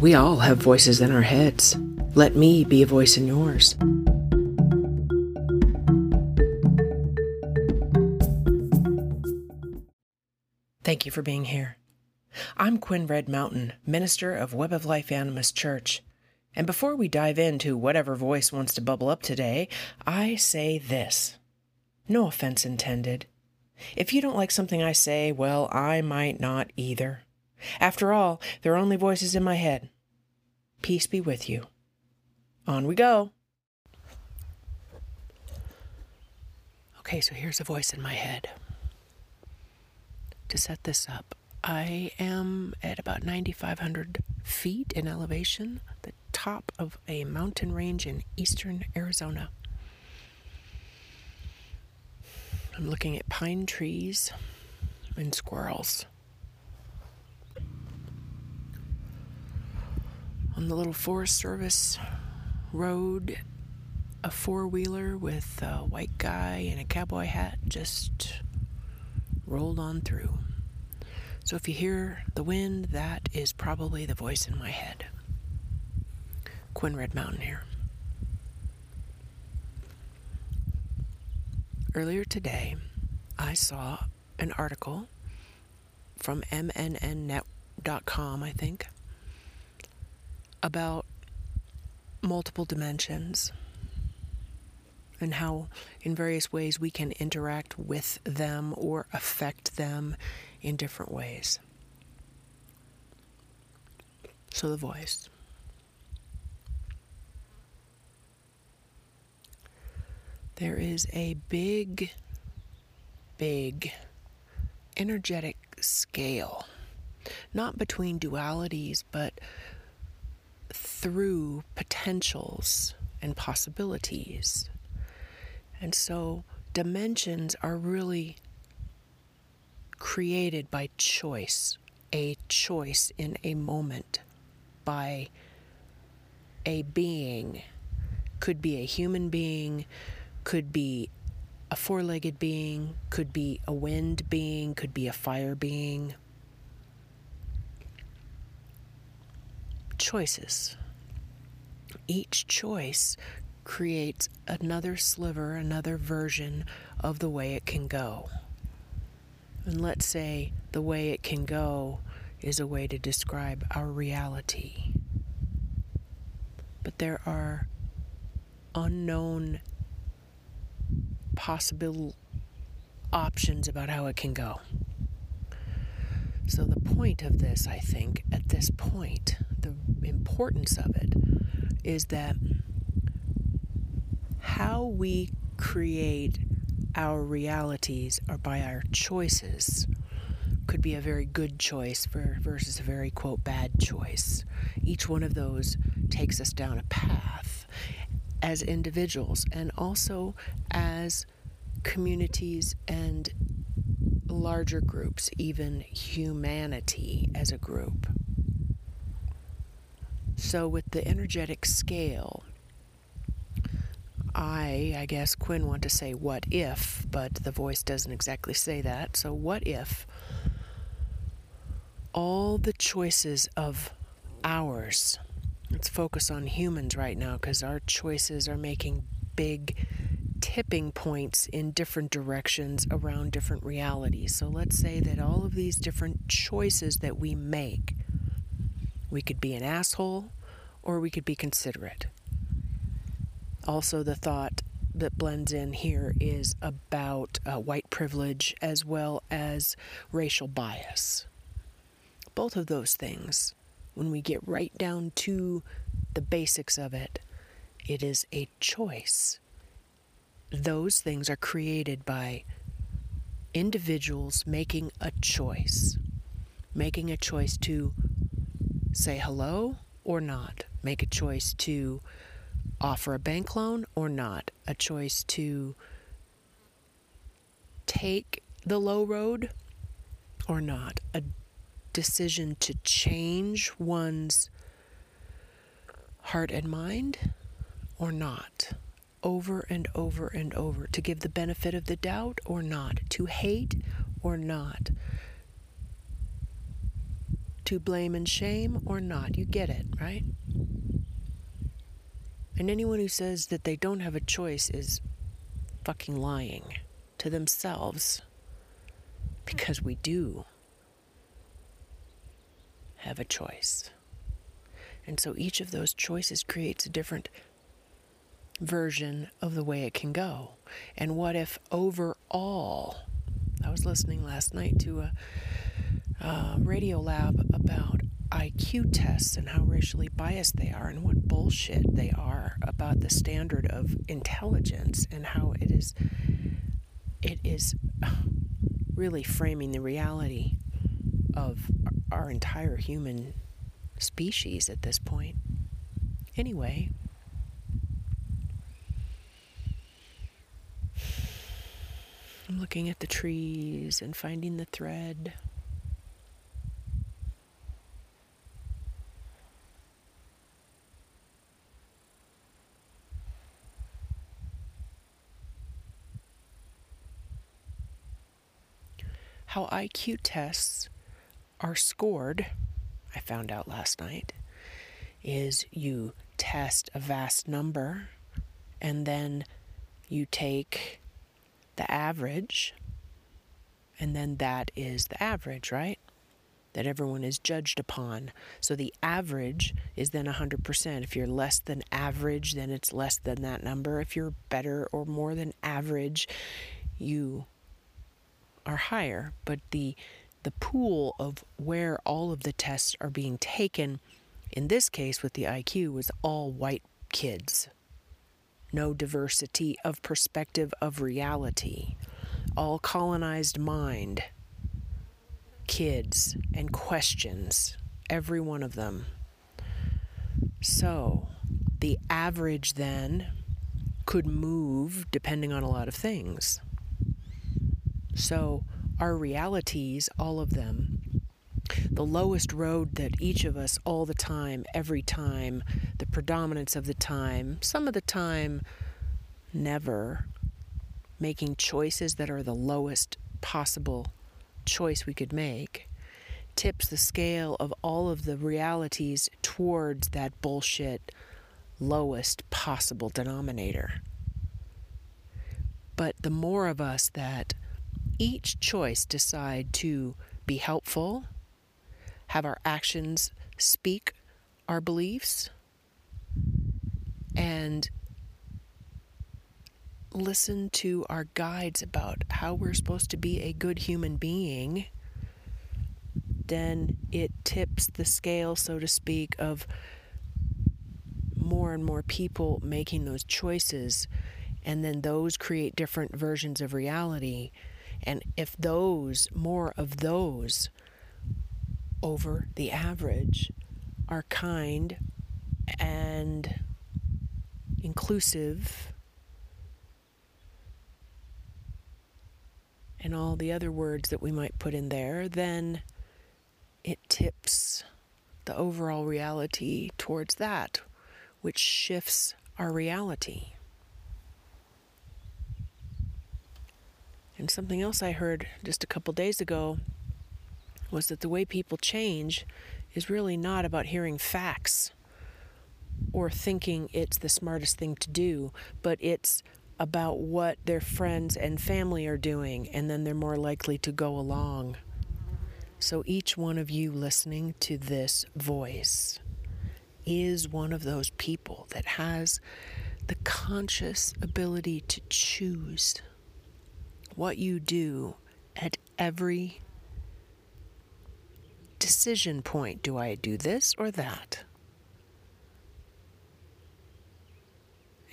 We all have voices in our heads. Let me be a voice in yours. Thank you for being here. I'm Quynn Red Mountain, minister of Web of Life Animist Church. And before we dive into whatever voice wants to bubble up today, I say this. No offense intended. If you don't like something I say, well, I might not either. After all, they're only voices in my head. Peace be with you. On we go. Okay, so here's a voice in my head. To set this up, I am at about 9,500 feet in elevation, the top of a mountain range in eastern Arizona. I'm looking at pine trees and squirrels. On the little Forest Service road, a four wheeler with a white guy in a cowboy hat just rolled on through. So if you hear the wind, that is probably the voice in my head. Quynn Red Mountain here. Earlier today, I saw an article from MNNnet.com, I think, about multiple dimensions and how, in various ways, we can interact with them or affect them in different ways. So, the voice. there is a big, big energetic scale, not between dualities, but through potentials and possibilities. And so dimensions are really created by choice, a choice in a moment by a being. Could be a human being, could be a four legged being, could be a wind being, could be a fire being. Choices. Each choice creates another sliver, another version of the way it can go. And let's say the way it can go is a way to describe our reality. But there are unknown possible options about how it can go. So, the point of this, I think, at this point, the importance of it is that how we create our realities are by our choices could be a very good choice for, versus a very quote bad choice. Each one of those takes us down a path as individuals and also as communities and larger groups, even humanity as a group. So, with the energetic scale, I, I guess Quinn want to say what if, but the voice doesn't exactly say that. So, what if all the choices of ours Let's focus on humans right now because our choices are making big tipping points in different directions around different realities. So let's say that all of these different choices that we make, we could be an asshole or we could be considerate. Also, the thought that blends in here is about uh, white privilege as well as racial bias. Both of those things when we get right down to the basics of it, it is a choice. Those things are created by individuals making a choice, making a choice to say hello or not, make a choice to offer a bank loan or not, a choice to take the low road or not, a decision to change one's heart and mind or not, over and over and over, to give the benefit of the doubt or not, to hate or not, to blame and shame or not. You get it, right? And anyone who says that they don't have a choice is fucking lying to themselves. Because we do have a choice. And so each of those choices creates a different version of the way it can go. And what if overall, listening last night to a, a Radiolab about IQ tests and how racially biased they are and what bullshit they are about the standard of intelligence and how it is it is really framing the reality of our entire human species at this point. Anyway, I'm looking at the trees and finding the thread. How IQ tests are scored, I found out last night, is you test a vast number and then you take the average, and then that is the average, right? That everyone is judged upon. So the average is then 100%. If you're less than average, then it's less than that number. If you're better or more than average, you are higher. But the the pool of where all of the tests are being taken, in this case with the IQ, was all white kids no diversity of perspective of reality, all colonized mind, kids, and questions, every one of them. So, the average then could move depending on a lot of things. So, our realities, all of them, the lowest road that each of us all the time, every time, the predominance of the time, some of the time, never making choices that are the lowest possible choice we could make, tips the scale of all of the realities towards that bullshit lowest possible denominator. But the more of us that each choice decide to be helpful, have our actions speak our beliefs, and listen to our guides about how we're supposed to be a good human being, then it tips the scale, so to speak, of more and more people making those choices. And then those create different versions of reality. And if those, more of those, over the average are kind and inclusive and all the other words that we might put in there, then it tips the overall reality towards that, which shifts our reality. And something else I heard just a couple days ago was that the way people change is really not about hearing facts or thinking it's the smartest thing to do, but it's about what their friends and family are doing, and then they're more likely to go along. So each one of you listening to this voice is one of those people that has the conscious ability to choose what you do at every decision point. Do I do this or that?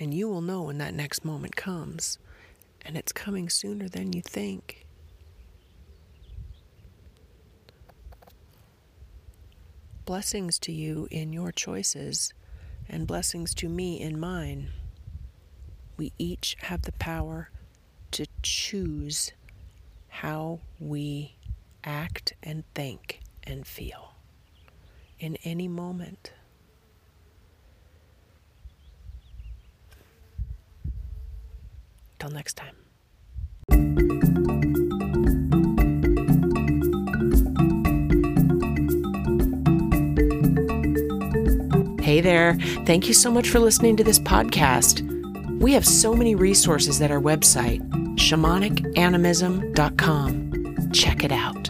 And you will know when that next moment comes. And it's coming sooner than you think. Blessings to you in your choices, and blessings to me in mine. We each have the power to choose how we act and think and feel in any moment. Till next time. Hey there. Thank you so much for listening to this podcast. We have so many resources at our website, shamanicanimalism.com. Check it out.